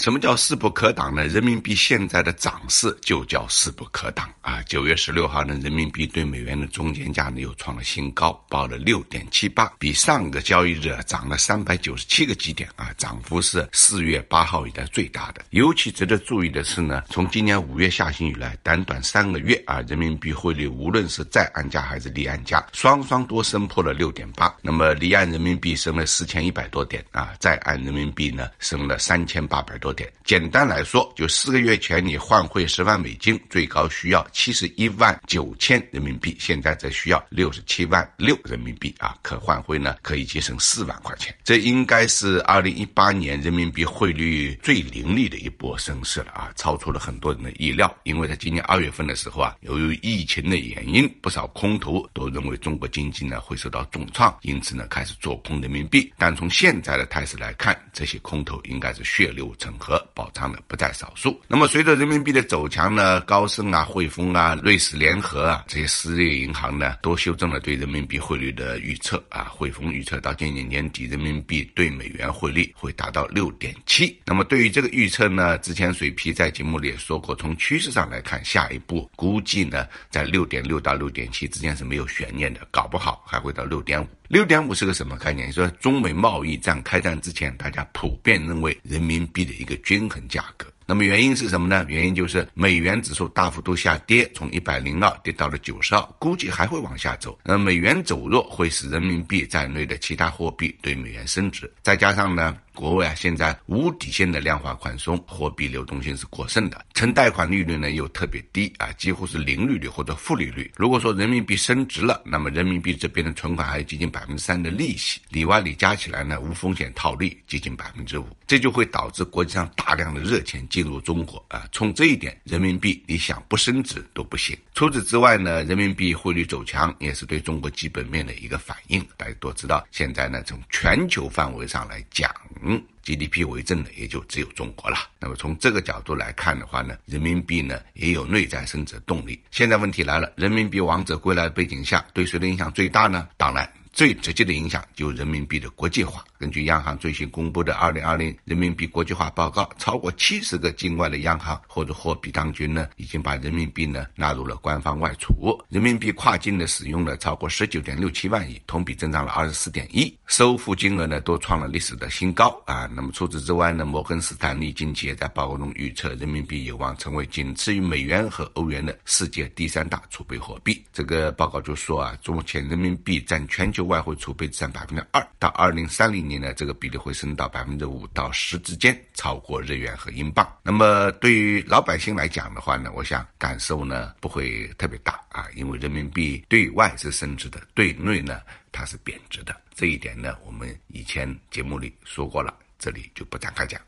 什么叫势不可挡呢？人民币现在的涨势就叫势不可挡啊！九月十六号呢，人民币对美元的中间价呢又创了新高，报了六点七八，比上个交易日涨了三百九十七个基点啊，涨幅是四月八号以来最大的。尤其值得注意的是呢，从今年五月下旬以来，短短三个月啊，人民币汇率无论是在岸价还是离岸价，双双都升破了六点八。那么离岸人民币升了四千一百多点啊，在岸人民币呢升了三千八百多。点简单来说，就四个月前你换汇十万美金，最高需要七十一万九千人民币，现在则需要六十七万六人民币啊，可换汇呢可以节省四万块钱。这应该是二零一八年人民币汇率最凌厉的一波升势了啊，超出了很多人的意料。因为在今年二月份的时候啊，由于疫情的原因，不少空头都认为中国经济呢会受到重创，因此呢开始做空人民币。但从现在的态势来看，这些空头应该是血流成。和保障的不在少数。那么，随着人民币的走强呢，高盛啊、汇丰啊、瑞士联合啊这些私业银行呢，都修正了对人民币汇率的预测啊。汇丰预测到今年年底人民币对美元汇率会达到六点七。那么，对于这个预测呢，之前水皮在节目里也说过，从趋势上来看，下一步估计呢，在六点六到六点七之间是没有悬念的，搞不好还会到六点五。六点五是个什么概念？说中美贸易战开战之前，大家普遍认为人民币的一个均衡价格。那么原因是什么呢？原因就是美元指数大幅度下跌，从一百零二跌到了九十二，估计还会往下走。那美元走弱会使人民币在内的其他货币对美元升值，再加上呢，国外啊现在无底线的量化宽松，货币流动性是过剩的，存贷款利率呢又特别低啊，几乎是零利率或者负利率。如果说人民币升值了，那么人民币这边的存款还有接近百分之三的利息，里外里加起来呢，无风险套利接近百分之五，这就会导致国际上大量的热钱进。入中国啊，从这一点，人民币你想不升值都不行。除此之外呢，人民币汇率走强也是对中国基本面的一个反应。大家都知道，现在呢，从全球范围上来讲嗯，GDP 为正的也就只有中国了。那么从这个角度来看的话呢，人民币呢也有内在升值动力。现在问题来了，人民币王者归来背景下，对谁的影响最大呢？当然。最直接的影响就人民币的国际化。根据央行最新公布的《二零二零人民币国际化报告》，超过七十个境外的央行或者货币当局呢，已经把人民币呢纳入了官方外储。人民币跨境的使用呢超过十九点六七万亿，同比增长了二十四点一，收付金额呢都创了历史的新高啊。那么除此之外呢，摩根斯坦利近期也在报告中预测，人民币有望成为仅次于美元和欧元的世界第三大储备货币。这个报告就说啊，目前人民币占全球。外汇储备占百分之二，到二零三零年呢，这个比例会升到百分之五到十之间，超过日元和英镑。那么对于老百姓来讲的话呢，我想感受呢不会特别大啊，因为人民币对外是升值的，对内呢它是贬值的。这一点呢，我们以前节目里说过了，这里就不展开讲。